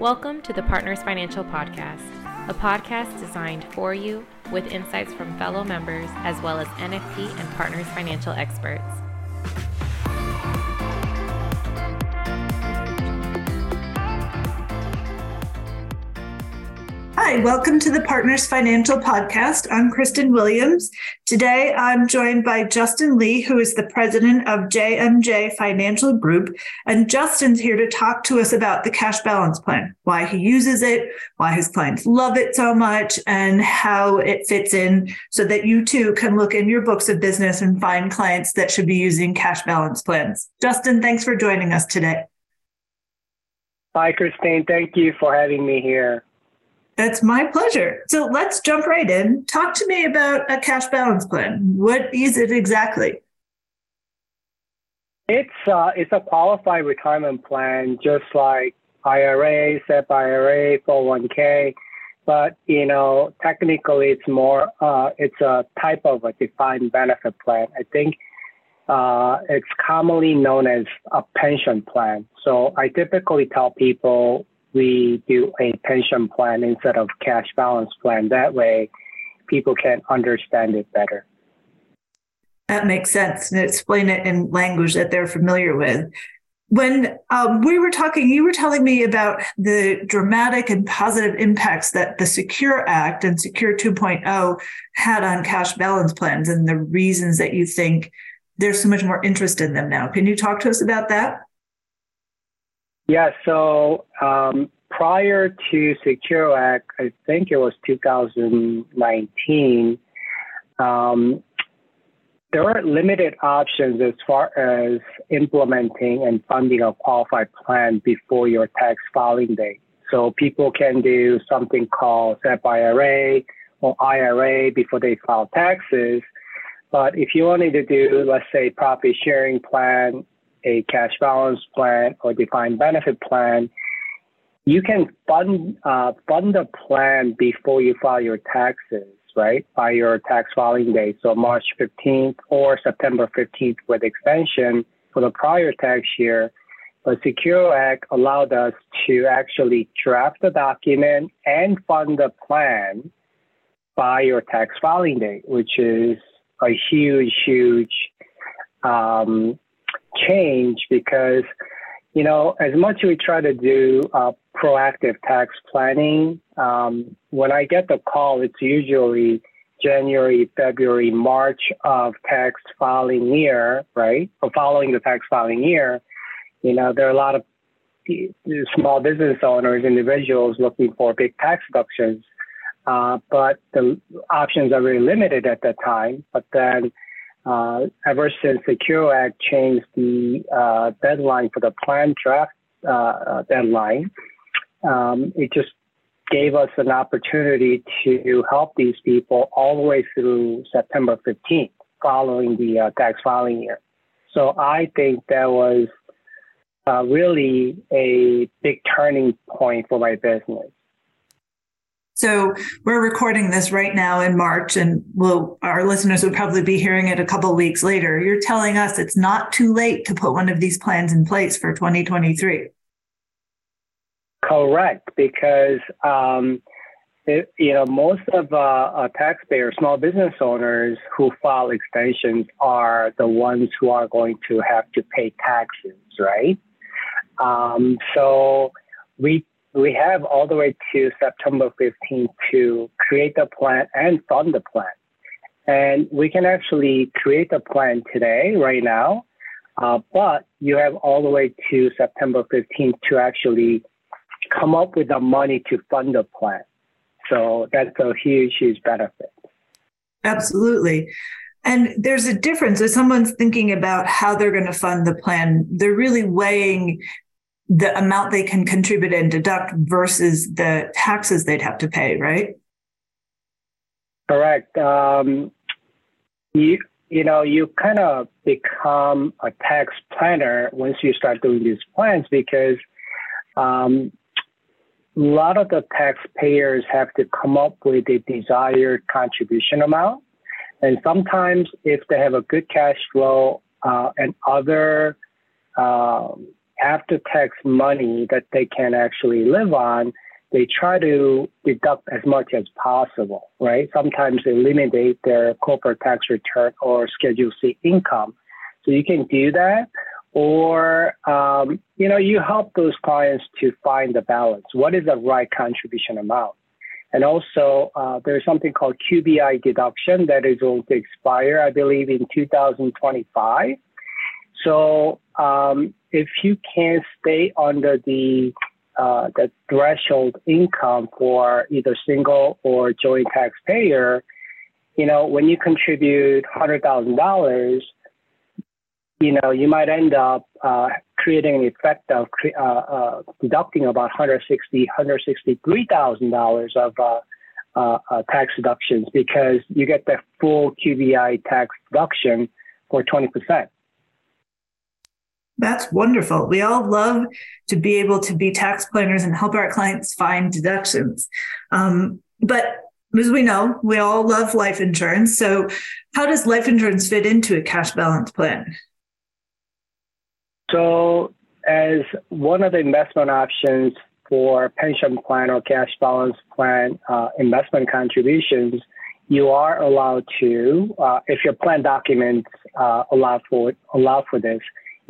Welcome to the Partners Financial Podcast, a podcast designed for you with insights from fellow members as well as NFP and Partners Financial experts. Welcome to the Partners Financial Podcast. I'm Kristen Williams. Today I'm joined by Justin Lee, who is the president of JMJ Financial Group. And Justin's here to talk to us about the cash balance plan, why he uses it, why his clients love it so much, and how it fits in so that you too can look in your books of business and find clients that should be using cash balance plans. Justin, thanks for joining us today. Hi, Christine. Thank you for having me here. That's my pleasure. So let's jump right in. Talk to me about a cash balance plan. What is it exactly? It's uh, it's a qualified retirement plan, just like IRA, SEP IRA, 401k. But you know, technically, it's more uh, it's a type of a defined benefit plan. I think uh, it's commonly known as a pension plan. So I typically tell people we do a pension plan instead of cash balance plan. That way, people can understand it better. That makes sense and explain it in language that they're familiar with. When um, we were talking, you were telling me about the dramatic and positive impacts that the Secure Act and Secure 2.0 had on cash balance plans and the reasons that you think there's so much more interest in them now. Can you talk to us about that? Yeah, so um, prior to Secure Act, I think it was 2019, um, there were limited options as far as implementing and funding a qualified plan before your tax filing date. So people can do something called SEP IRA or IRA before they file taxes. But if you wanted to do, let's say, profit sharing plan a cash balance plan or defined benefit plan, you can fund uh, fund the plan before you file your taxes, right? By your tax filing date, so March 15th or September 15th with extension for the prior tax year. The Secure Act allowed us to actually draft the document and fund the plan by your tax filing date, which is a huge, huge um, change because, you know, as much as we try to do uh, proactive tax planning, um, when I get the call, it's usually January, February, March of tax filing year, right? Or following the tax filing year, you know, there are a lot of small business owners, individuals looking for big tax deductions. Uh, but the options are very limited at that time. But then uh, ever since the Secure Act changed the uh, deadline for the plan draft uh, uh, deadline, um, it just gave us an opportunity to help these people all the way through September 15th, following the uh, tax filing year. So I think that was uh, really a big turning point for my business. So we're recording this right now in March, and we'll, our listeners will probably be hearing it a couple weeks later. You're telling us it's not too late to put one of these plans in place for 2023. Correct, because um, it, you know most of uh, uh, taxpayers, small business owners who file extensions are the ones who are going to have to pay taxes, right? Um, so we we have all the way to September 15th to create the plan and fund the plan. And we can actually create the plan today, right now, uh, but you have all the way to September 15th to actually come up with the money to fund the plan. So that's a huge, huge benefit. Absolutely. And there's a difference. If someone's thinking about how they're going to fund the plan, they're really weighing the amount they can contribute and deduct versus the taxes they'd have to pay, right? Correct. Um, you you know you kind of become a tax planner once you start doing these plans because um, a lot of the taxpayers have to come up with a desired contribution amount, and sometimes if they have a good cash flow uh, and other um, after tax money that they can actually live on, they try to deduct as much as possible, right? Sometimes they eliminate their corporate tax return or Schedule C income. So you can do that. Or, um, you know, you help those clients to find the balance. What is the right contribution amount? And also, uh, there's something called QBI deduction that is going to expire, I believe, in 2025. So um, if you can stay under the uh, the threshold income for either single or joint taxpayer, you know, when you contribute hundred thousand dollars, you know, you might end up uh, creating an effect of uh, uh, deducting about $160,000, $163,000 of uh, uh, tax deductions because you get the full QBI tax deduction for 20%. That's wonderful. We all love to be able to be tax planners and help our clients find deductions. Um, but as we know, we all love life insurance. So, how does life insurance fit into a cash balance plan? So, as one of the investment options for pension plan or cash balance plan uh, investment contributions, you are allowed to, uh, if your plan documents uh, allow for allow for this,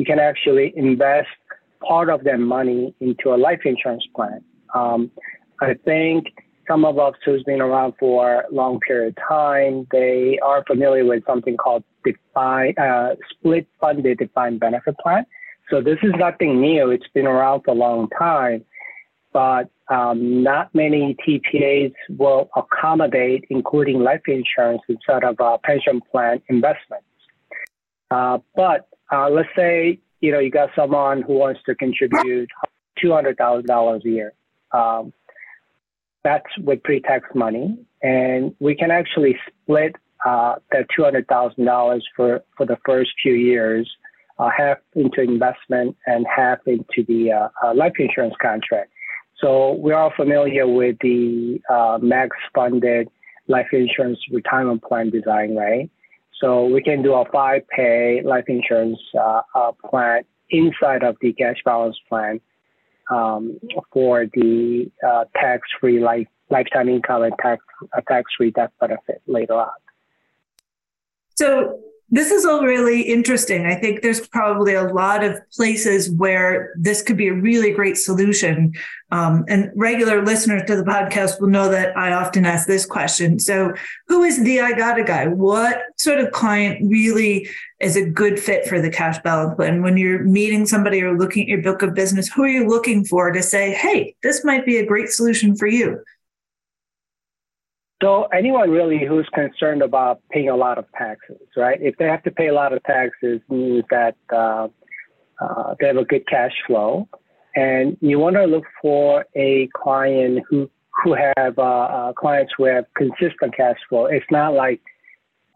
you can actually invest part of that money into a life insurance plan. Um, I think some of us who's been around for a long period of time, they are familiar with something called uh, split funded defined benefit plan. So this is nothing new. It's been around for a long time, but um, not many TPAs will accommodate, including life insurance instead of uh, pension plan investments. Uh, but uh, let's say you know you got someone who wants to contribute two hundred thousand dollars a year. Um, that's with pre-tax money, and we can actually split uh, that two hundred thousand dollars for for the first few years uh, half into investment and half into the uh, uh, life insurance contract. So we're all familiar with the uh, max funded life insurance retirement plan design, right? So we can do a five pay life insurance uh, uh, plan inside of the cash balance plan um, for the tax free life lifetime income and tax tax free death benefit later on. So this is all really interesting. I think there's probably a lot of places where this could be a really great solution. Um, and regular listeners to the podcast will know that I often ask this question. So, who is the I Got a Guy? What sort of client really is a good fit for the cash balance plan? When you're meeting somebody or looking at your book of business, who are you looking for to say, hey, this might be a great solution for you? So anyone really who's concerned about paying a lot of taxes, right? If they have to pay a lot of taxes, means that uh, uh, they have a good cash flow, and you want to look for a client who who have uh, uh, clients who have consistent cash flow. It's not like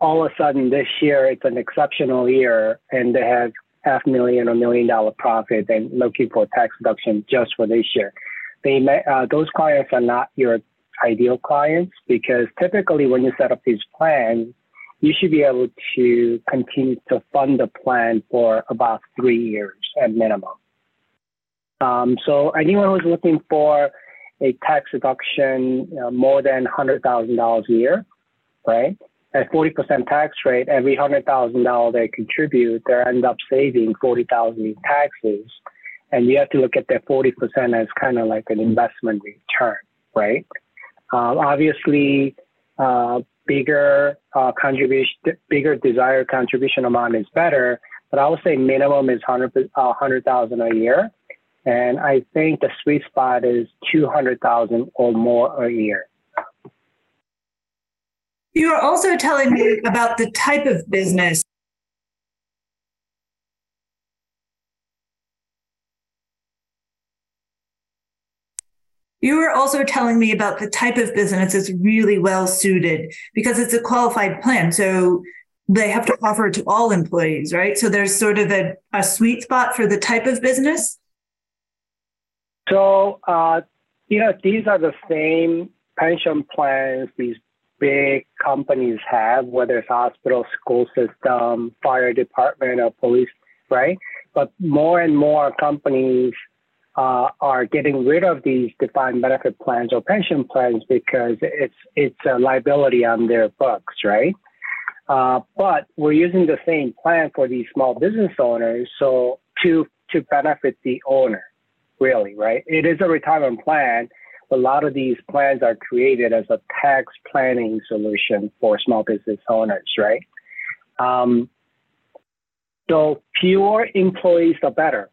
all of a sudden this year it's an exceptional year and they have half million or million dollar profit and looking for tax deduction just for this year. They may, uh, those clients are not your ideal clients because typically when you set up these plans, you should be able to continue to fund the plan for about three years at minimum. Um, so anyone who's looking for a tax deduction you know, more than $100,000 a year, right? At 40% tax rate, every $100,000 they contribute, they end up saving 40000 in taxes. And you have to look at that 40% as kind of like an investment return, right? Uh, obviously, uh, bigger uh, contribution, bigger desired contribution amount is better, but I would say minimum is 100 100,000 a year, and I think the sweet spot is 200,000 or more a year. You are also telling me about the type of business You were also telling me about the type of business that's really well suited because it's a qualified plan. So they have to offer it to all employees, right? So there's sort of a, a sweet spot for the type of business. So, uh, you know, these are the same pension plans these big companies have, whether it's hospital, school system, fire department, or police, right? but more and more companies uh, are getting rid of these defined benefit plans or pension plans because it's it's a liability on their books, right? Uh, but we're using the same plan for these small business owners, so to to benefit the owner, really, right? It is a retirement plan. A lot of these plans are created as a tax planning solution for small business owners, right? Um, so fewer employees, the better.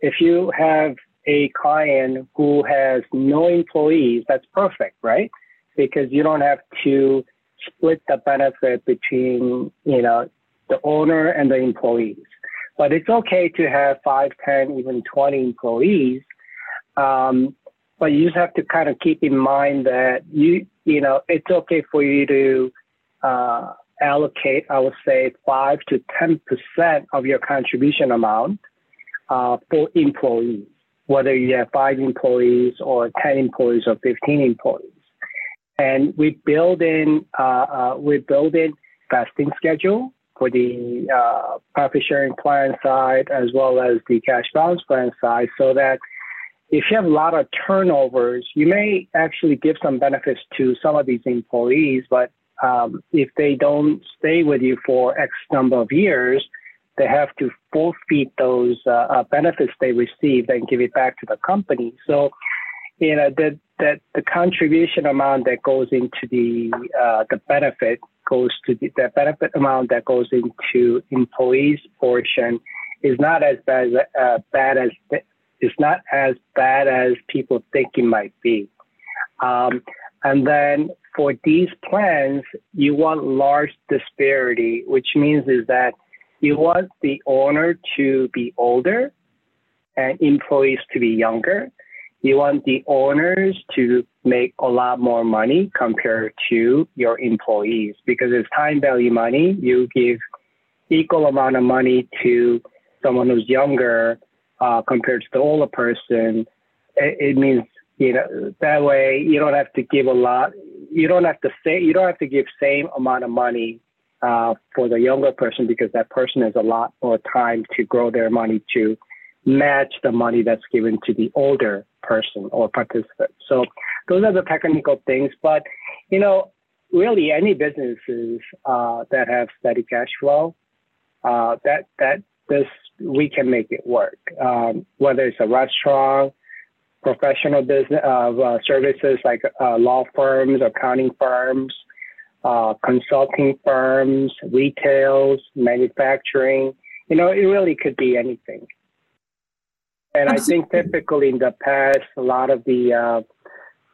If you have a client who has no employees, that's perfect, right? Because you don't have to split the benefit between, you know, the owner and the employees. But it's okay to have five, ten, even 20 employees. Um, but you just have to kind of keep in mind that you, you know, it's okay for you to uh, allocate, I would say, five to 10% of your contribution amount uh, for employees whether you have five employees or 10 employees or 15 employees. And we build in, uh, uh, we build in vesting schedule for the uh, profit sharing plan side as well as the cash balance plan side so that if you have a lot of turnovers, you may actually give some benefits to some of these employees, but um, if they don't stay with you for X number of years, they have to forfeit those uh, uh, benefits they received and give it back to the company. So, you know, that that the contribution amount that goes into the uh, the benefit goes to the, the benefit amount that goes into employees portion is not as bad uh, bad as it's not as bad as people think it might be. Um, and then for these plans, you want large disparity, which means is that you want the owner to be older and employees to be younger. You want the owners to make a lot more money compared to your employees because it's time value money. You give equal amount of money to someone who's younger uh, compared to the older person. It, it means you know that way you don't have to give a lot. You don't have to say you don't have to give same amount of money uh, for the younger person because that person has a lot more time to grow their money to match the money that's given to the older person or participant. So those are the technical things. But, you know, really any businesses uh, that have steady cash flow, uh, that, that this, we can make it work. Um, whether it's a restaurant, professional business uh, services like uh, law firms, accounting firms, uh, consulting firms, retails, manufacturing. You know, it really could be anything. And I think typically in the past, a lot of the uh,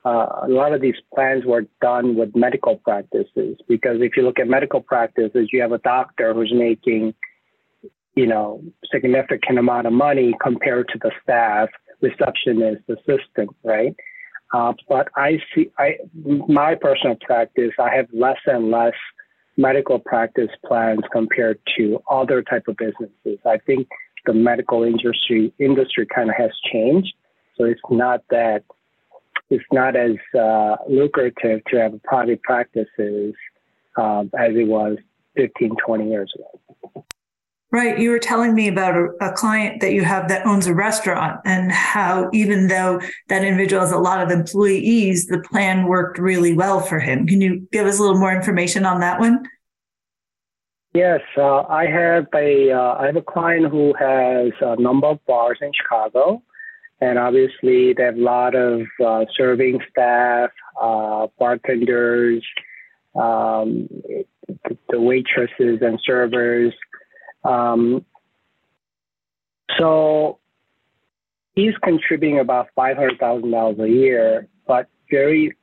uh, a lot of these plans were done with medical practices because if you look at medical practices, you have a doctor who's making, you know, significant amount of money compared to the staff, receptionist, assistant, right? Uh, but I see, I my personal practice, I have less and less medical practice plans compared to other type of businesses. I think the medical industry industry kind of has changed, so it's not that it's not as uh, lucrative to have private practices um, as it was 15, 20 years ago. Right. You were telling me about a, a, client that you have that owns a restaurant and how, even though that individual has a lot of employees, the plan worked really well for him. Can you give us a little more information on that one? Yes, uh, I have a uh, I have a client who has a number of bars in Chicago, and obviously they have a lot of uh, serving staff, uh, bartenders, um, the waitresses and servers. Um, so he's contributing about five hundred thousand dollars a year, but very,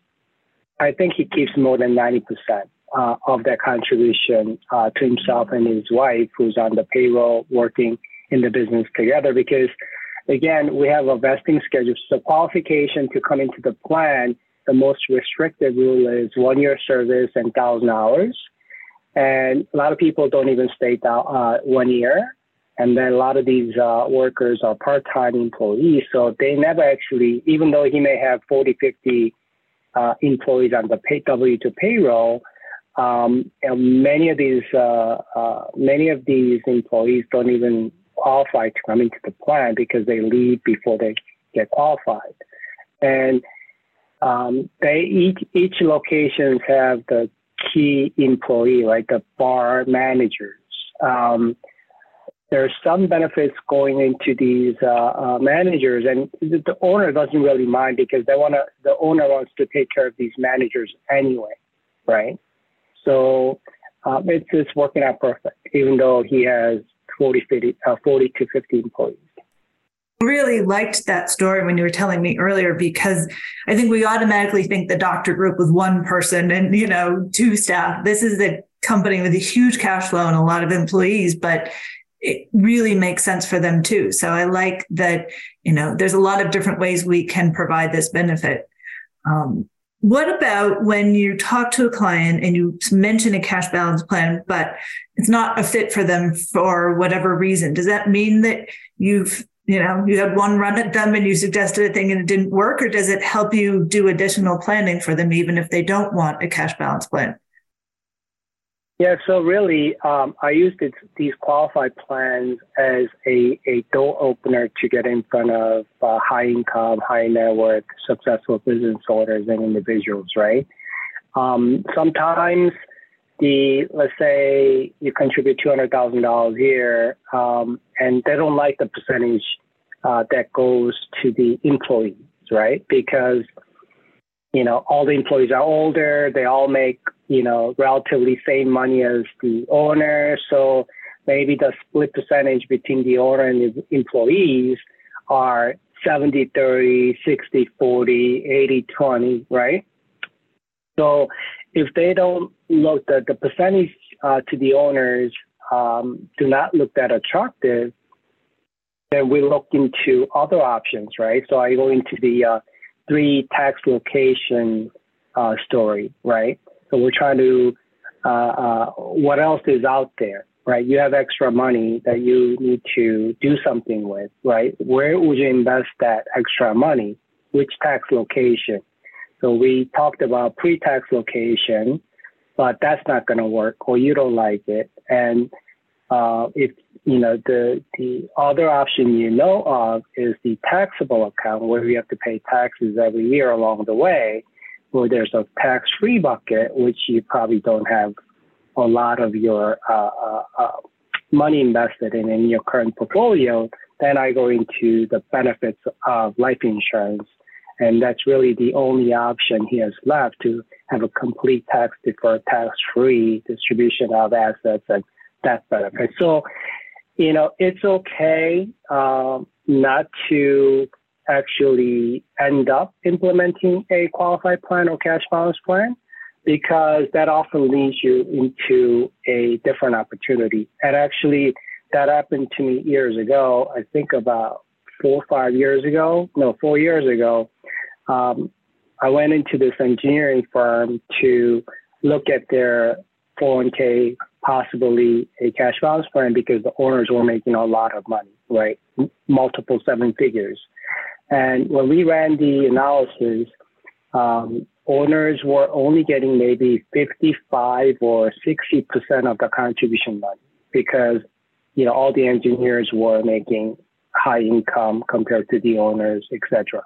I think he keeps more than ninety percent uh, of that contribution uh, to himself and his wife, who's on the payroll working in the business together. Because again, we have a vesting schedule. So qualification to come into the plan, the most restrictive rule is one year service and thousand hours. And a lot of people don't even stay down uh, one year. And then a lot of these uh, workers are part-time employees. So they never actually, even though he may have 40, 50 uh, employees on the pay, W2 payroll, um, many of these uh, uh, many of these employees don't even qualify to come into the plan because they leave before they get qualified. And um, they each each locations have the key employee, like the bar managers. Um, there's some benefits going into these uh, uh, managers, and the, the, owner doesn't really mind because they want to. The owner wants to take care of these managers anyway, right? So um, it's it's working out perfect, even though he has 40, 50, uh, 40 to 50 employees really liked that story when you were telling me earlier because I think we automatically think the doctor group with one person and you know two staff. This is the company with a huge cash flow and a lot of employees, but it really makes sense for them too. So I like that you know there's a lot of different ways we can provide this benefit. Um, what about when you talk to a client and you mention a cash balance plan, but it's not a fit for them for whatever reason? Does that mean that you've you know you had one run at them and you suggested a thing and it didn't work or does it help you do additional planning for them even if they don't want a cash balance plan? Yeah so really um, i used it, these qualified plans as a, a door opener to get in front of uh, high income high net worth successful business owners and individuals right? Um, sometimes the let's say you contribute two hundred thousand dollars here, um, and they don't like the percentage uh, that goes to the employees, right? Because you know all the employees are older, they all make you know relatively same money as the owner, so maybe the split percentage between the owner and the employees are 70 30 60 40 80 20 right so if they don't look the, the percentage uh, to the owners um, do not look that attractive, then we look into other options, right? So I go into the uh, three tax location uh, story, right? So we're trying to, uh, uh, what else is out there, right? You have extra money that you need to do something with, right? Where would you invest that extra money? Which tax location? So we talked about pre-tax location, but that's not going to work, or you don't like it. And uh, if you know the the other option you know of is the taxable account, where you have to pay taxes every year along the way, where there's a tax-free bucket, which you probably don't have a lot of your uh, uh, uh money invested in in your current portfolio. Then I go into the benefits of life insurance and that's really the only option he has left to have a complete tax deferred, tax free distribution of assets and death benefits. So, you know, it's okay um, not to actually end up implementing a qualified plan or cash balance plan because that often leads you into a different opportunity. And actually, that happened to me years ago. I think about four or five years ago, no, four years ago, um, I went into this engineering firm to look at their 401k, possibly a cash balance plan, because the owners were making a lot of money, right? Multiple seven figures. And when we ran the analysis, um, owners were only getting maybe 55 or 60% of the contribution money because, you know, all the engineers were making high income compared to the owners, etc.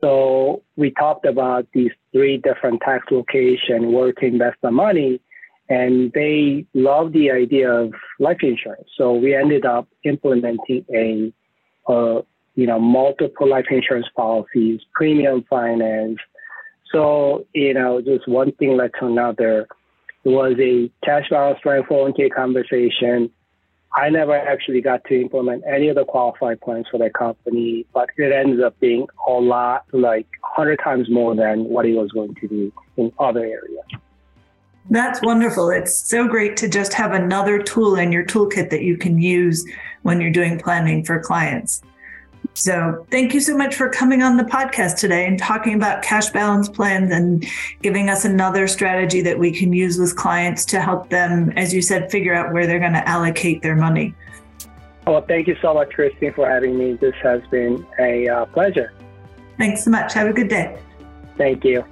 So we talked about these three different tax locations where to invest the money, and they love the idea of life insurance. So we ended up implementing a, uh, you know, multiple life insurance policies, premium finance. So you know, just one thing led to another. It was a cash balance for 401k conversation I never actually got to implement any of the qualified plans for that company, but it ended up being a lot, like 100 times more than what he was going to do in other areas. That's wonderful. It's so great to just have another tool in your toolkit that you can use when you're doing planning for clients. So, thank you so much for coming on the podcast today and talking about cash balance plans and giving us another strategy that we can use with clients to help them, as you said, figure out where they're going to allocate their money. Well, thank you so much, Christine, for having me. This has been a uh, pleasure. Thanks so much. Have a good day. Thank you.